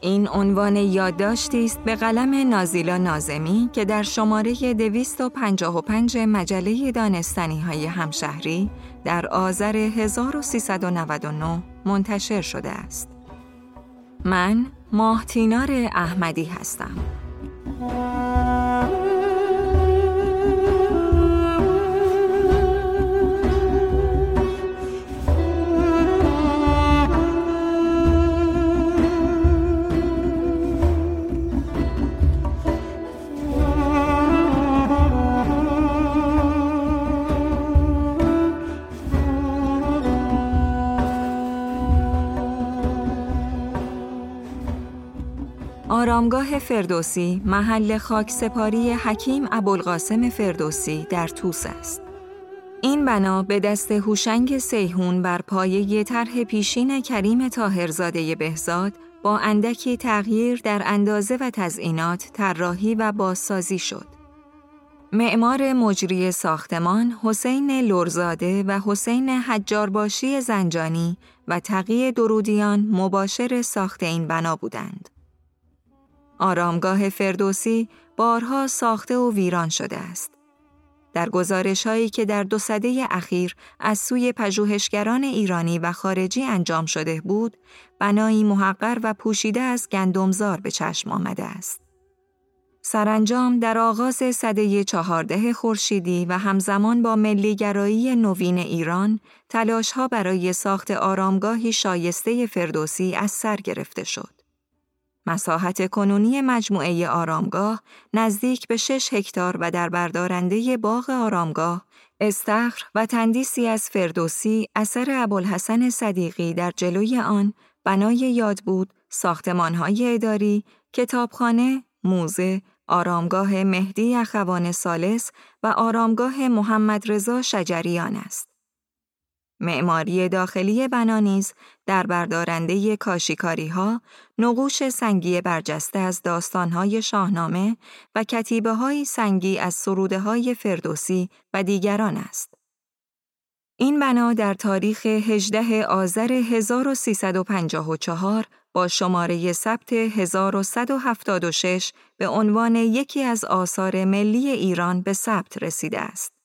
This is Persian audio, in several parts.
این عنوان یادداشتی است به قلم نازیلا نازمی که در شماره 255 مجله دانستنی های همشهری در آذر 1399 منتشر شده است. من ماهتینار احمدی هستم. آرامگاه فردوسی محل خاک سپاری حکیم ابوالقاسم فردوسی در توس است. این بنا به دست هوشنگ سیهون بر پایه طرح پیشین کریم تاهرزاده بهزاد با اندکی تغییر در اندازه و تزئینات طراحی و بازسازی شد. معمار مجری ساختمان حسین لورزاده و حسین حجارباشی زنجانی و تقی درودیان مباشر ساخت این بنا بودند. آرامگاه فردوسی بارها ساخته و ویران شده است. در گزارش هایی که در دو سده اخیر از سوی پژوهشگران ایرانی و خارجی انجام شده بود، بنایی محقر و پوشیده از گندمزار به چشم آمده است. سرانجام در آغاز سده چهارده خورشیدی و همزمان با ملیگرایی نوین ایران، تلاشها برای ساخت آرامگاهی شایسته فردوسی از سر گرفته شد. مساحت کنونی مجموعه آرامگاه نزدیک به 6 هکتار و در بردارنده باغ آرامگاه استخر و تندیسی از فردوسی اثر ابوالحسن صدیقی در جلوی آن بنای یاد بود ساختمانهای اداری، کتابخانه، موزه، آرامگاه مهدی اخوان سالس و آرامگاه محمد رضا شجریان است. معماری داخلی بنا نیز در بردارنده کاشیکاری ها، نقوش سنگی برجسته از داستانهای شاهنامه و کتیبه های سنگی از سروده های فردوسی و دیگران است. این بنا در تاریخ 18 آذر 1354 با شماره ثبت 1176 به عنوان یکی از آثار ملی ایران به ثبت رسیده است.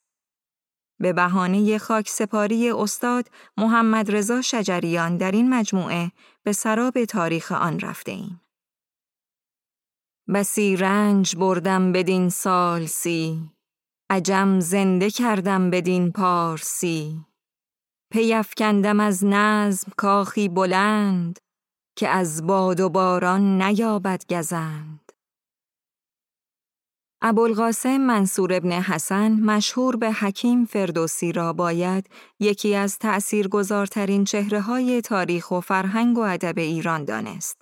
به بهانه خاک سپاری استاد محمد رضا شجریان در این مجموعه به سراب تاریخ آن رفته ایم. بسی رنج بردم بدین سال سی، عجم زنده کردم بدین پارسی، پیفکندم از نظم کاخی بلند، که از باد و باران نیابد گزند. ابوالقاسم منصور ابن حسن مشهور به حکیم فردوسی را باید یکی از تأثیرگذارترین چهره های تاریخ و فرهنگ و ادب ایران دانست.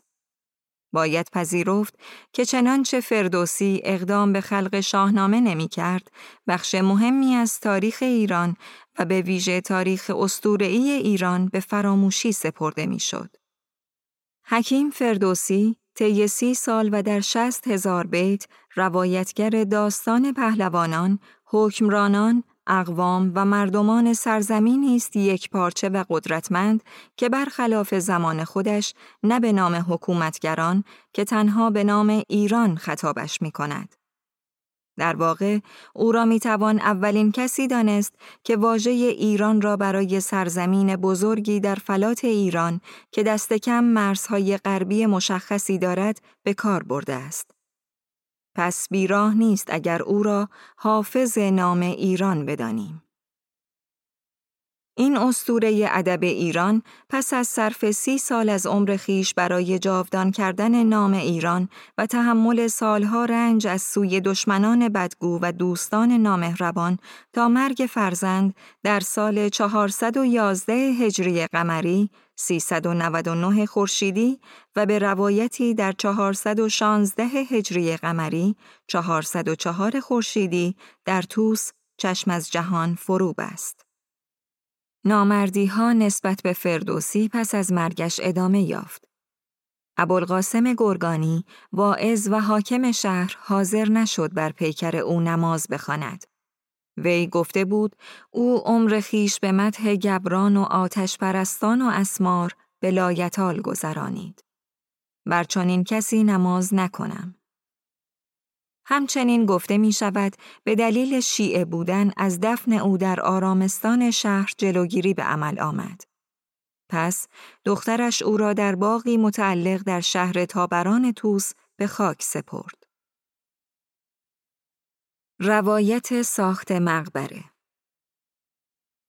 باید پذیرفت که چنانچه فردوسی اقدام به خلق شاهنامه نمی کرد، بخش مهمی از تاریخ ایران و به ویژه تاریخ استورعی ایران به فراموشی سپرده می شد. حکیم فردوسی طی سی سال و در شست هزار بیت روایتگر داستان پهلوانان، حکمرانان، اقوام و مردمان سرزمینی است یک پارچه و قدرتمند که برخلاف زمان خودش نه به نام حکومتگران که تنها به نام ایران خطابش می کند. در واقع او را می توان اولین کسی دانست که واژه ایران را برای سرزمین بزرگی در فلات ایران که دست کم مرزهای غربی مشخصی دارد به کار برده است. پس بیراه نیست اگر او را حافظ نام ایران بدانیم. این استوره ادب ایران پس از صرف سی سال از عمر خیش برای جاودان کردن نام ایران و تحمل سالها رنج از سوی دشمنان بدگو و دوستان نامهربان تا مرگ فرزند در سال 411 هجری قمری 399 خورشیدی و به روایتی در 416 هجری قمری 404 خورشیدی در توس چشم از جهان فروب است. نامردی ها نسبت به فردوسی پس از مرگش ادامه یافت. ابوالقاسم گرگانی واعظ و حاکم شهر حاضر نشد بر پیکر او نماز بخواند. وی گفته بود او عمر خیش به مدح گبران و آتش پرستان و اسمار به لایتال گذرانید. بر چنین کسی نماز نکنم. همچنین گفته می شود به دلیل شیعه بودن از دفن او در آرامستان شهر جلوگیری به عمل آمد. پس دخترش او را در باقی متعلق در شهر تابران توس به خاک سپرد. روایت ساخت مقبره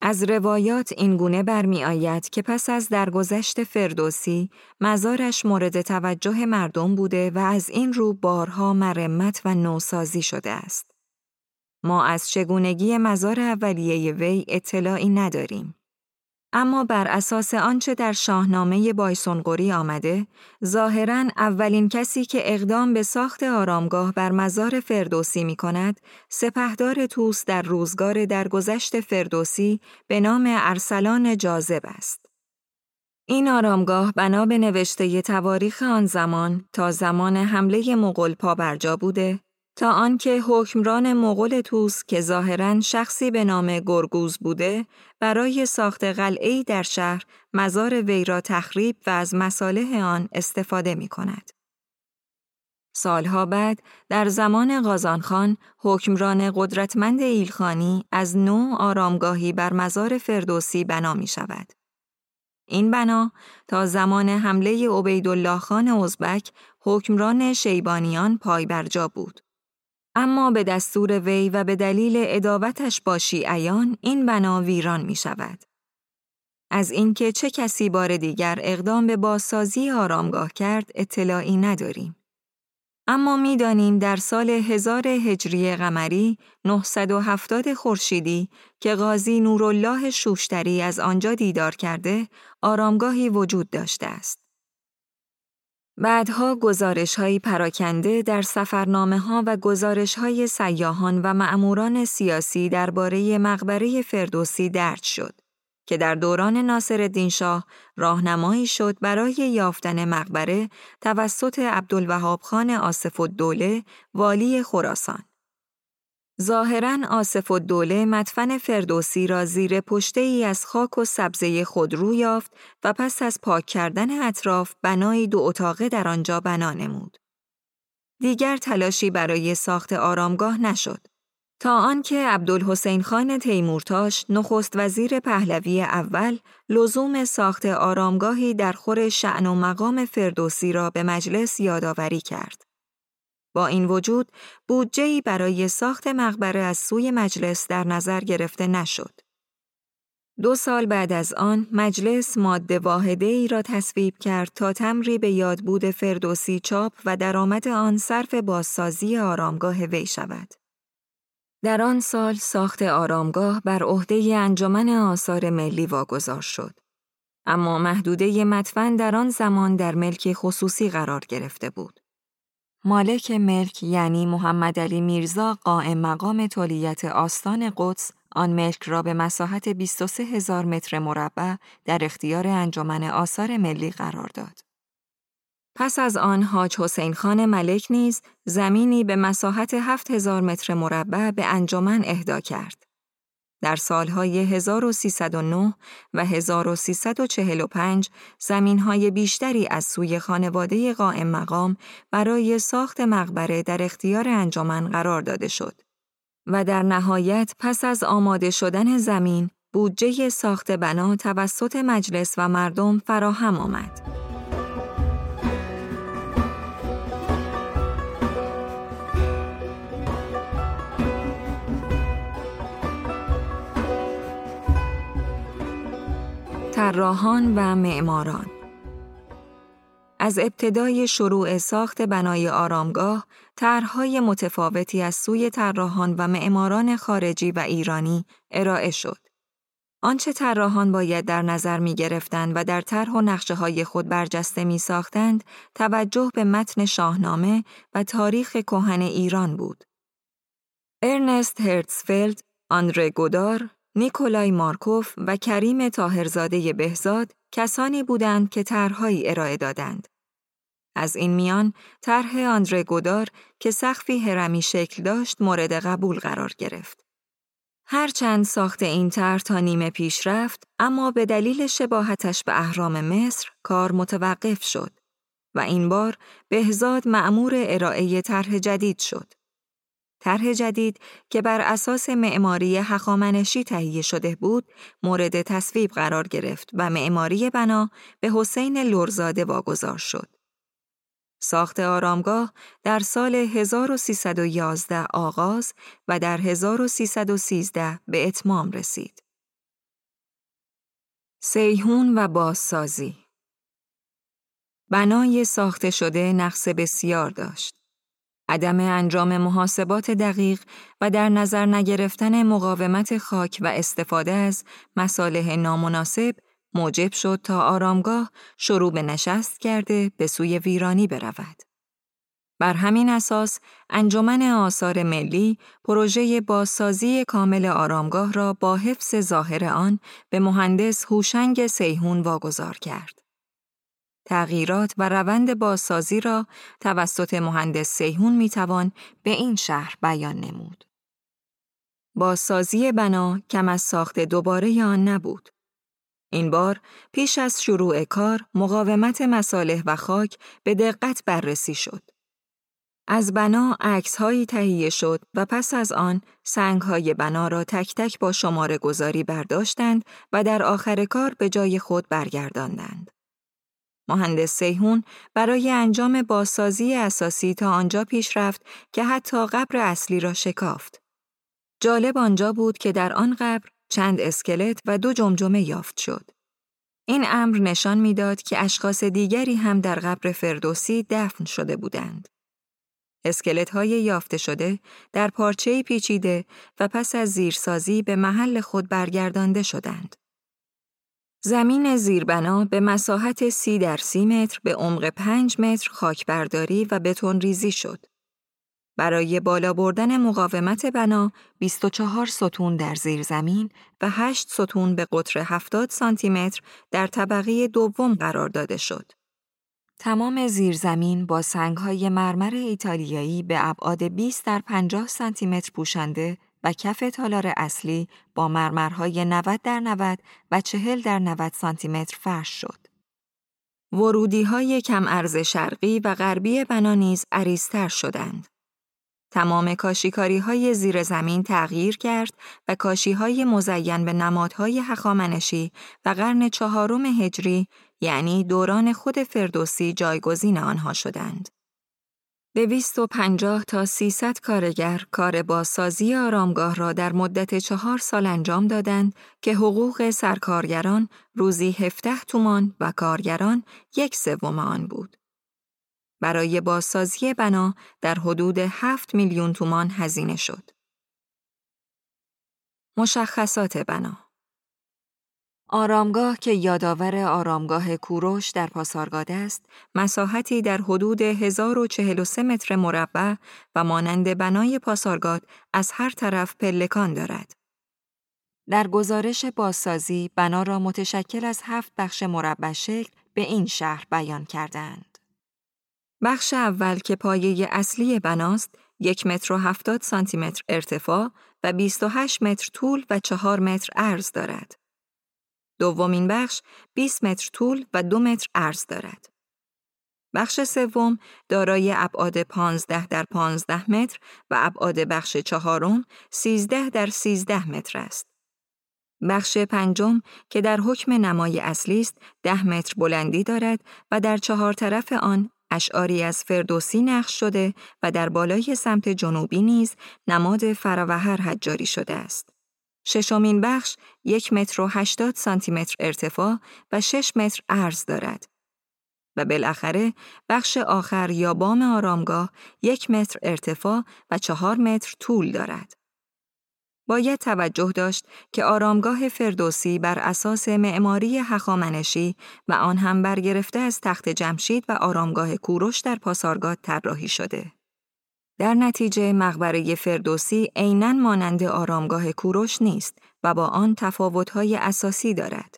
از روایات این گونه برمی آید که پس از درگذشت فردوسی مزارش مورد توجه مردم بوده و از این رو بارها مرمت و نوسازی شده است. ما از چگونگی مزار اولیه وی اطلاعی نداریم. اما بر اساس آنچه در شاهنامه بایسونگوری آمده، ظاهرا اولین کسی که اقدام به ساخت آرامگاه بر مزار فردوسی می کند، سپهدار توس در روزگار درگذشت فردوسی به نام ارسلان جاذب است. این آرامگاه بنا به نوشته تواریخ آن زمان تا زمان حمله مغول پابرجا بوده تا آنکه حکمران مغول توس که ظاهرا شخصی به نام گرگوز بوده برای ساخت قلعه در شهر مزار وی را تخریب و از مصالح آن استفاده می کند. سالها بعد در زمان غازانخان حکمران قدرتمند ایلخانی از نو آرامگاهی بر مزار فردوسی بنا می شود. این بنا تا زمان حمله عبیدالله خان ازبک حکمران شیبانیان پای برجا بود. اما به دستور وی و به دلیل اداوتش با شیعیان این بنا ویران می شود. از اینکه چه کسی بار دیگر اقدام به بازسازی آرامگاه کرد اطلاعی نداریم. اما می‌دانیم در سال هزار هجری قمری 970 خورشیدی که قاضی نورالله شوشتری از آنجا دیدار کرده آرامگاهی وجود داشته است. بعدها گزارش های پراکنده در سفرنامه ها و گزارش های سیاهان و معموران سیاسی درباره مقبره فردوسی درد شد که در دوران ناصر شاه راهنمایی شد برای یافتن مقبره توسط عبدالوهاب خان آصف الدوله والی خراسان. ظاهرا آصف الدوله مدفن فردوسی را زیر پشته ای از خاک و سبزه خودرو یافت و پس از پاک کردن اطراف بنایی دو اتاقه در آنجا بنا نمود. دیگر تلاشی برای ساخت آرامگاه نشد. تا آنکه عبدالحسین خان تیمورتاش نخست وزیر پهلوی اول لزوم ساخت آرامگاهی در خور شعن و مقام فردوسی را به مجلس یادآوری کرد. با این وجود بودجه‌ای برای ساخت مقبره از سوی مجلس در نظر گرفته نشد. دو سال بعد از آن مجلس ماده واحده ای را تصویب کرد تا تمری به یادبود فردوسی چاپ و درآمد آن صرف بازسازی آرامگاه وی شود. در آن سال ساخت آرامگاه بر عهده انجمن آثار ملی واگذار شد. اما محدوده مدفن در آن زمان در ملک خصوصی قرار گرفته بود. مالک ملک یعنی محمد علی میرزا قائم مقام تولیت آستان قدس آن ملک را به مساحت 23 هزار متر مربع در اختیار انجمن آثار ملی قرار داد. پس از آن حاج حسین خان ملک نیز زمینی به مساحت 7000 متر مربع به انجمن اهدا کرد. در سالهای 1309 و 1345 زمینهای بیشتری از سوی خانواده قائم مقام برای ساخت مقبره در اختیار انجمن قرار داده شد. و در نهایت پس از آماده شدن زمین، بودجه ساخت بنا توسط مجلس و مردم فراهم آمد. طراحان و معماران از ابتدای شروع ساخت بنای آرامگاه، طرحهای متفاوتی از سوی طراحان و معماران خارجی و ایرانی ارائه شد. آنچه طراحان باید در نظر می گرفتند و در طرح و نقشه های خود برجسته می ساختند، توجه به متن شاهنامه و تاریخ کهن ایران بود. ارنست هرتزفلد، آندره گودار، نیکولای مارکوف و کریم تاهرزاده بهزاد کسانی بودند که طرحهایی ارائه دادند. از این میان طرح آندره گودار که سقفی هرمی شکل داشت مورد قبول قرار گرفت. هرچند ساخت این طرح تا نیمه پیش رفت اما به دلیل شباهتش به اهرام مصر کار متوقف شد و این بار بهزاد معمور ارائه طرح جدید شد. طرح جدید که بر اساس معماری هخامنشی تهیه شده بود مورد تصویب قرار گرفت و معماری بنا به حسین لرزاده واگذار شد. ساخت آرامگاه در سال 1311 آغاز و در 1313 به اتمام رسید. سیهون و بازسازی بنای ساخته شده نقص بسیار داشت. عدم انجام محاسبات دقیق و در نظر نگرفتن مقاومت خاک و استفاده از مصالح نامناسب موجب شد تا آرامگاه شروع به نشست کرده به سوی ویرانی برود. بر همین اساس انجمن آثار ملی پروژه بازسازی کامل آرامگاه را با حفظ ظاهر آن به مهندس هوشنگ سیهون واگذار کرد. تغییرات و روند بازسازی را توسط مهندس سیهون می‌توان به این شهر بیان نمود. بازسازی بنا کم از ساخت دوباره آن نبود. این بار پیش از شروع کار مقاومت مصالح و خاک به دقت بررسی شد. از بنا عکس هایی تهیه شد و پس از آن سنگ های بنا را تک تک با شماره گذاری برداشتند و در آخر کار به جای خود برگرداندند. مهندس سیهون برای انجام بازسازی اساسی تا آنجا پیش رفت که حتی قبر اصلی را شکافت. جالب آنجا بود که در آن قبر چند اسکلت و دو جمجمه یافت شد. این امر نشان می‌داد که اشخاص دیگری هم در قبر فردوسی دفن شده بودند. اسکلت های یافته شده در پارچه پیچیده و پس از زیرسازی به محل خود برگردانده شدند. زمین زیربنا به مساحت سی در سی متر به عمق پنج متر خاکبرداری و بتون ریزی شد. برای بالا بردن مقاومت بنا 24 ستون در زیر زمین و 8 ستون به قطر 70 سانتی متر در طبقه دوم قرار داده شد. تمام زیرزمین با سنگهای مرمر ایتالیایی به ابعاد 20 در 50 سانتی متر پوشنده و کف تالار اصلی با مرمرهای 90 در 90 و 40 در 90 سانتی متر فرش شد. ورودی های کم ارز شرقی و غربی بنا نیز عریضتر شدند. تمام کاشیکاری های زیر زمین تغییر کرد و کاشی های مزین به نمادهای حخامنشی و قرن چهارم هجری یعنی دوران خود فردوسی جایگزین آنها شدند. دویست و پنجاه تا سیصد کارگر کار بازسازی آرامگاه را در مدت چهار سال انجام دادند که حقوق سرکارگران روزی هفته تومان و کارگران یک سوم آن بود. برای بازسازی بنا در حدود 7 میلیون تومان هزینه شد. مشخصات بنا آرامگاه که یادآور آرامگاه کوروش در پاسارگاد است، مساحتی در حدود 1043 متر مربع و مانند بنای پاسارگاد از هر طرف پلکان دارد. در گزارش بازسازی بنا را متشکل از هفت بخش مربع شکل به این شهر بیان کردند. بخش اول که پایه اصلی بناست، یک متر و هفتاد سانتی متر ارتفاع و 28 متر طول و چهار متر عرض دارد. دومین بخش 20 متر طول و دو متر عرض دارد. بخش سوم دارای ابعاد 15 در 15 متر و ابعاد بخش چهارم 13 در 13 متر است. بخش پنجم که در حکم نمای اصلی است 10 متر بلندی دارد و در چهار طرف آن اشعاری از فردوسی نقش شده و در بالای سمت جنوبی نیز نماد فراوهر حجاری شده است. ششمین بخش یک متر و هشتاد سانتی متر ارتفاع و شش متر عرض دارد. و بالاخره بخش آخر یا بام آرامگاه یک متر ارتفاع و چهار متر طول دارد. باید توجه داشت که آرامگاه فردوسی بر اساس معماری هخامنشی و آن هم برگرفته از تخت جمشید و آرامگاه کوروش در پاسارگاد طراحی شده. در نتیجه مقبره فردوسی عینا مانند آرامگاه کوروش نیست و با آن تفاوت‌های اساسی دارد.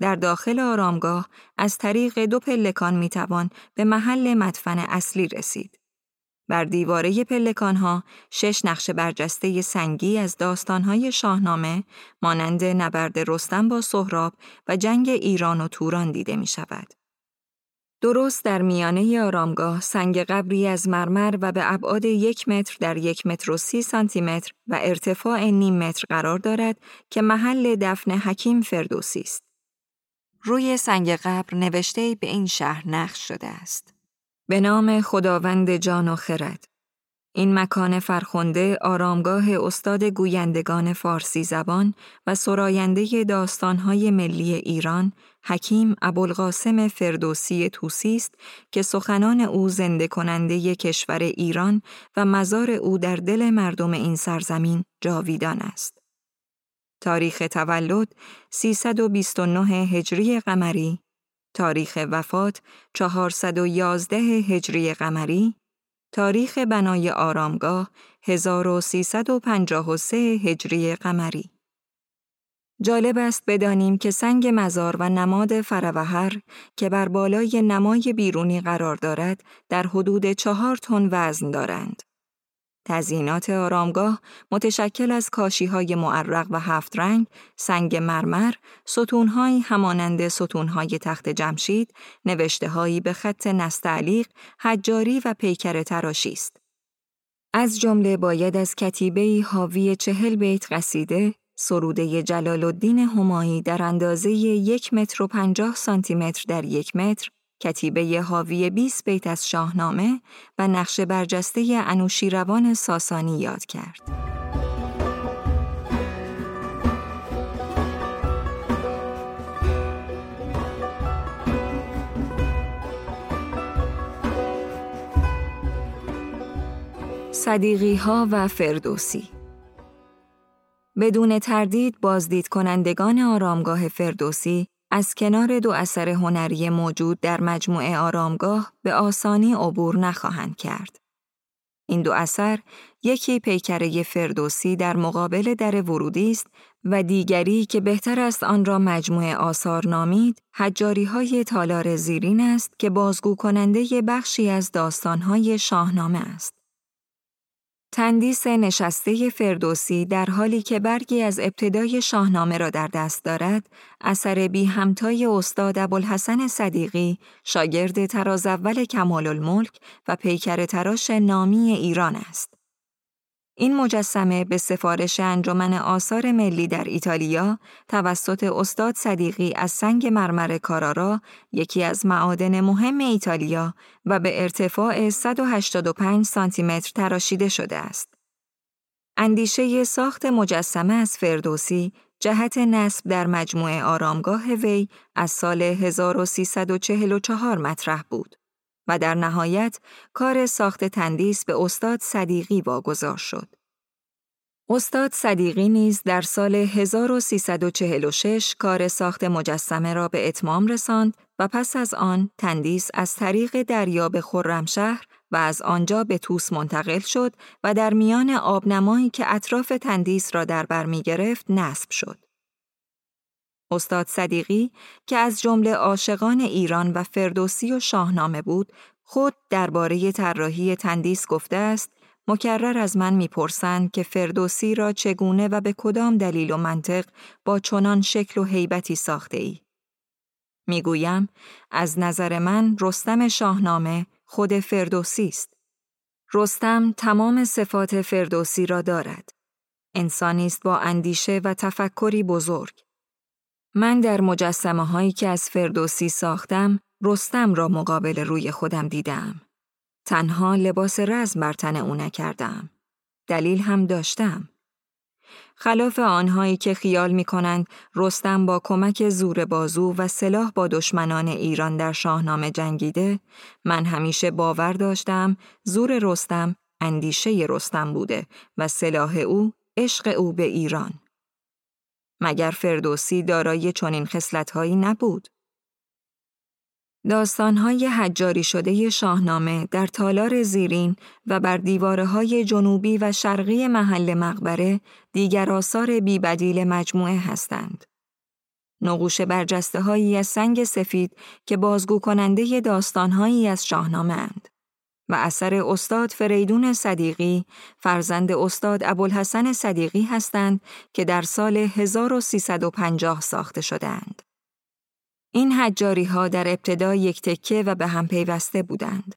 در داخل آرامگاه از طریق دو پلکان می‌توان به محل مدفن اصلی رسید. بر دیواره پلکانها شش نقش برجسته سنگی از داستانهای شاهنامه مانند نبرد رستم با سهراب و جنگ ایران و توران دیده می شود. درست در میانه آرامگاه سنگ قبری از مرمر و به ابعاد یک متر در یک متر و سی سانتی متر و ارتفاع نیم متر قرار دارد که محل دفن حکیم فردوسی است. روی سنگ قبر نوشته به این شهر نقش شده است. به نام خداوند جان و خرد. این مکان فرخنده آرامگاه استاد گویندگان فارسی زبان و سراینده داستانهای ملی ایران حکیم ابوالقاسم فردوسی توسی است که سخنان او زنده کننده کشور ایران و مزار او در دل مردم این سرزمین جاویدان است. تاریخ تولد 329 هجری قمری تاریخ وفات 411 هجری قمری تاریخ بنای آرامگاه 1353 هجری قمری جالب است بدانیم که سنگ مزار و نماد فروهر که بر بالای نمای بیرونی قرار دارد در حدود چهار تن وزن دارند. تزیینات آرامگاه متشکل از کاشی های معرق و هفت رنگ، سنگ مرمر، ستونهایی همانند ستونهای تخت جمشید، نوشته هایی به خط نستعلیق، حجاری و پیکر تراشی است. از جمله باید از کتیبه حاوی چهل بیت قصیده، سروده جلال الدین همایی در اندازه یک متر و پنجاه سانتی متر در یک متر کتیبه حاوی 20 بیت از شاهنامه و نقش برجسته انوشیروان ساسانی یاد کرد. صدیقی ها و فردوسی بدون تردید بازدید کنندگان آرامگاه فردوسی از کنار دو اثر هنری موجود در مجموعه آرامگاه به آسانی عبور نخواهند کرد. این دو اثر یکی پیکره فردوسی در مقابل در ورودی است و دیگری که بهتر است آن را مجموعه آثار نامید، حجاری های تالار زیرین است که بازگو کننده بخشی از داستانهای شاهنامه است. تندیس نشسته فردوسی در حالی که برگی از ابتدای شاهنامه را در دست دارد، اثر بی همتای استاد ابوالحسن صدیقی، شاگرد تراز اول کمال الملک و پیکر تراش نامی ایران است. این مجسمه به سفارش انجمن آثار ملی در ایتالیا توسط استاد صدیقی از سنگ مرمر کارارا یکی از معادن مهم ایتالیا و به ارتفاع 185 سانتی متر تراشیده شده است. اندیشه ساخت مجسمه از فردوسی جهت نصب در مجموعه آرامگاه وی از سال 1344 مطرح بود. و در نهایت کار ساخت تندیس به استاد صدیقی واگذار شد. استاد صدیقی نیز در سال 1346 کار ساخت مجسمه را به اتمام رساند و پس از آن تندیس از طریق دریا به خرمشهر و از آنجا به توس منتقل شد و در میان آبنمایی که اطراف تندیس را در بر می گرفت نصب شد. استاد صدیقی که از جمله عاشقان ایران و فردوسی و شاهنامه بود، خود درباره طراحی تندیس گفته است مکرر از من می‌پرسند که فردوسی را چگونه و به کدام دلیل و منطق با چنان شکل و هیبتی ساخته ای. می‌گویم از نظر من رستم شاهنامه خود فردوسی است. رستم تمام صفات فردوسی را دارد. انسانی است با اندیشه و تفکری بزرگ. من در مجسمه هایی که از فردوسی ساختم رستم را مقابل روی خودم دیدم. تنها لباس رزم بر تن او نکردم. دلیل هم داشتم. خلاف آنهایی که خیال می کنند رستم با کمک زور بازو و سلاح با دشمنان ایران در شاهنامه جنگیده، من همیشه باور داشتم زور رستم اندیشه رستم بوده و سلاح او عشق او به ایران. مگر فردوسی دارای چنین خصلت‌هایی نبود؟ داستانهای حجاری شده شاهنامه در تالار زیرین و بر دیواره های جنوبی و شرقی محل مقبره دیگر آثار بیبدیل مجموعه هستند. نقوش برجسته هایی از سنگ سفید که بازگو کننده داستانهایی از شاهنامه اند. و اثر استاد فریدون صدیقی فرزند استاد ابوالحسن صدیقی هستند که در سال 1350 ساخته شدند. این حجاری ها در ابتدا یک تکه و به هم پیوسته بودند.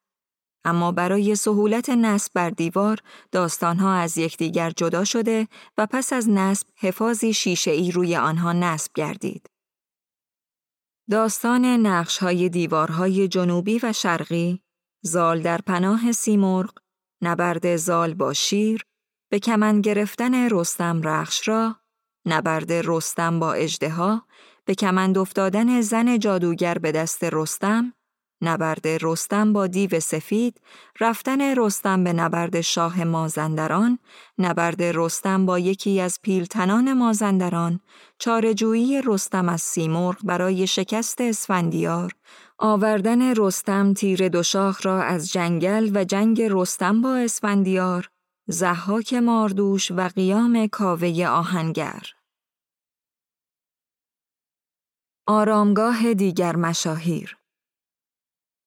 اما برای سهولت نصب بر دیوار داستانها از یکدیگر جدا شده و پس از نصب حفاظی شیشه ای روی آنها نصب گردید. داستان نقش های دیوارهای جنوبی و شرقی زال در پناه سیمرغ، نبرد زال با شیر، به کمن گرفتن رستم رخش را، نبرد رستم با اجدها، به کمند افتادن زن جادوگر به دست رستم، نبرد رستم با دیو سفید، رفتن رستم به نبرد شاه مازندران، نبرد رستم با یکی از پیلتنان مازندران، چارجویی رستم از سیمرغ برای شکست اسفندیار، آوردن رستم تیر دوشاخ را از جنگل و جنگ رستم با اسفندیار، زحاک ماردوش و قیام کاوه آهنگر. آرامگاه دیگر مشاهیر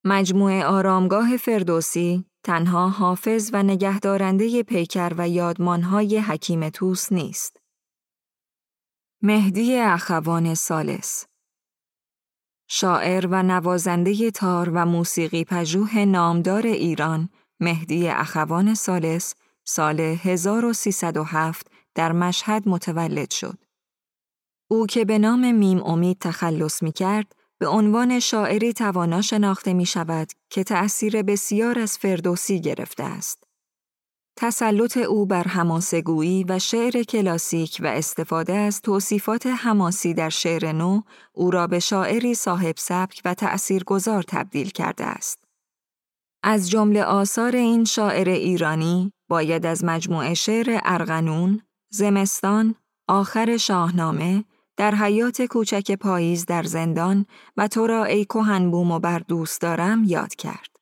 مجموعه آرامگاه فردوسی تنها حافظ و نگهدارنده پیکر و یادمانهای حکیم توس نیست. مهدی اخوان سالس شاعر و نوازنده تار و موسیقی پژوه نامدار ایران مهدی اخوان سالس سال 1307 در مشهد متولد شد. او که به نام میم امید تخلص می کرد، به عنوان شاعری توانا شناخته می شود که تأثیر بسیار از فردوسی گرفته است. تسلط او بر حماسگویی و شعر کلاسیک و استفاده از توصیفات حماسی در شعر نو او را به شاعری صاحب سبک و تأثیرگذار تبدیل کرده است. از جمله آثار این شاعر ایرانی باید از مجموعه شعر ارغنون، زمستان، آخر شاهنامه، در حیات کوچک پاییز در زندان و تو را ای کهن بوم و بر دوست دارم یاد کرد.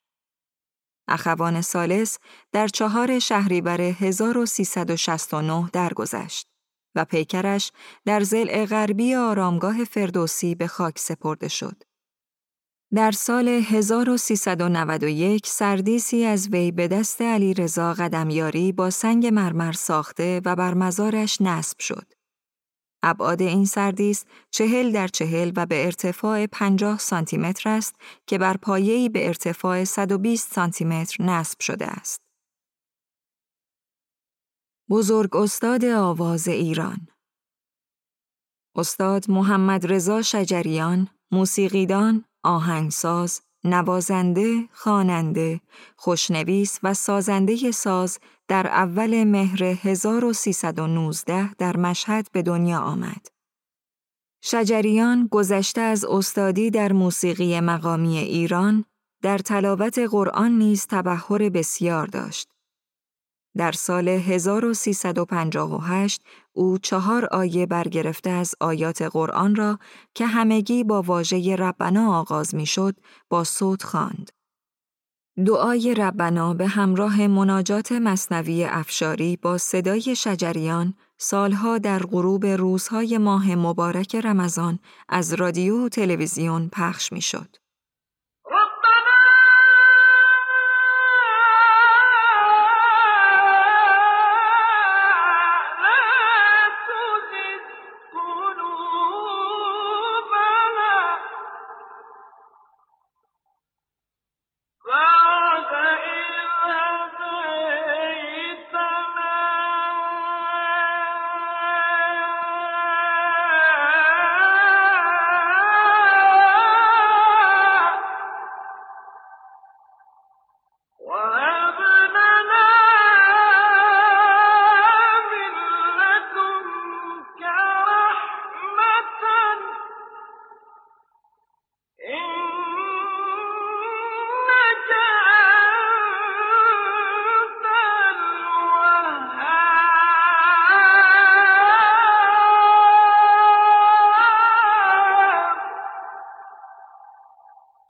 اخوان سالس در چهار شهریور 1369 درگذشت و پیکرش در زل غربی آرامگاه فردوسی به خاک سپرده شد. در سال 1391 سردیسی از وی به دست علی رضا قدمیاری با سنگ مرمر ساخته و بر مزارش نصب شد. ابعاد این سردیس چهل در چهل و به ارتفاع 50 سانتی متر است که بر پایه‌ای به ارتفاع 120 سانتی متر نصب شده است. بزرگ استاد آواز ایران استاد محمد رضا شجریان، موسیقیدان، آهنگساز، نوازنده، خواننده، خوشنویس و سازنده ساز در اول مهر 1319 در مشهد به دنیا آمد. شجریان گذشته از استادی در موسیقی مقامی ایران در تلاوت قرآن نیز تبهر بسیار داشت. در سال 1358 او چهار آیه برگرفته از آیات قرآن را که همگی با واژه ربنا آغاز می‌شد با صوت خواند. دعای ربنا به همراه مناجات مصنوی افشاری با صدای شجریان سالها در غروب روزهای ماه مبارک رمضان از رادیو و تلویزیون پخش می‌شد.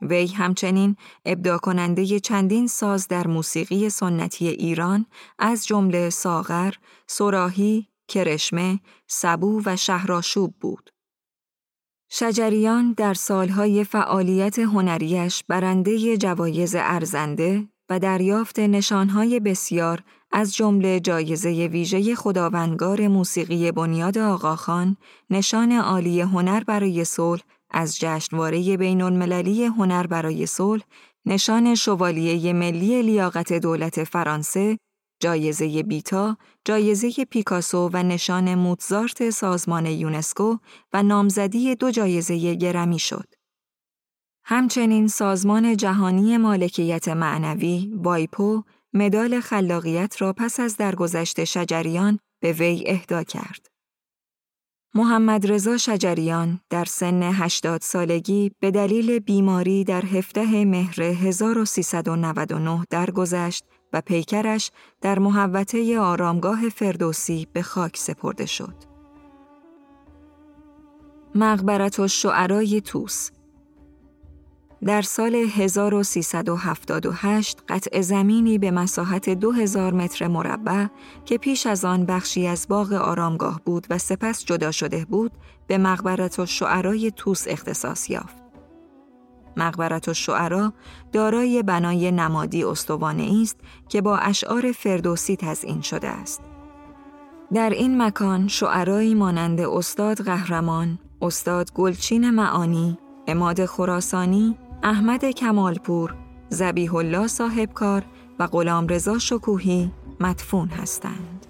وی همچنین ابدا کننده چندین ساز در موسیقی سنتی ایران از جمله ساغر، سراهی، کرشمه، سبو و شهراشوب بود. شجریان در سالهای فعالیت هنریش برنده جوایز ارزنده و دریافت نشانهای بسیار از جمله جایزه ویژه خداوندگار موسیقی بنیاد آقاخان، نشان عالی هنر برای صلح از جشنواره بین المللی هنر برای صلح، نشان شوالیه ملی لیاقت دولت فرانسه، جایزه بیتا، جایزه پیکاسو و نشان موتزارت سازمان یونسکو و نامزدی دو جایزه گرمی شد. همچنین سازمان جهانی مالکیت معنوی وایپو مدال خلاقیت را پس از درگذشت شجریان به وی اهدا کرد. محمد رضا شجریان در سن 80 سالگی به دلیل بیماری در 17 مهر 1399 درگذشت و پیکرش در محوطه آرامگاه فردوسی به خاک سپرده شد. مقبرت و شعرای توس در سال 1378 قطع زمینی به مساحت 2000 متر مربع که پیش از آن بخشی از باغ آرامگاه بود و سپس جدا شده بود به مقبرت و شعرای توس اختصاص یافت. مقبرت و شعرا دارای بنای نمادی استوانه است که با اشعار فردوسی تزئین شده است. در این مکان شعرایی مانند استاد قهرمان، استاد گلچین معانی، اماد خراسانی، احمد کمالپور، زبیح الله صاحبکار و غلامرضا شکوهی مدفون هستند.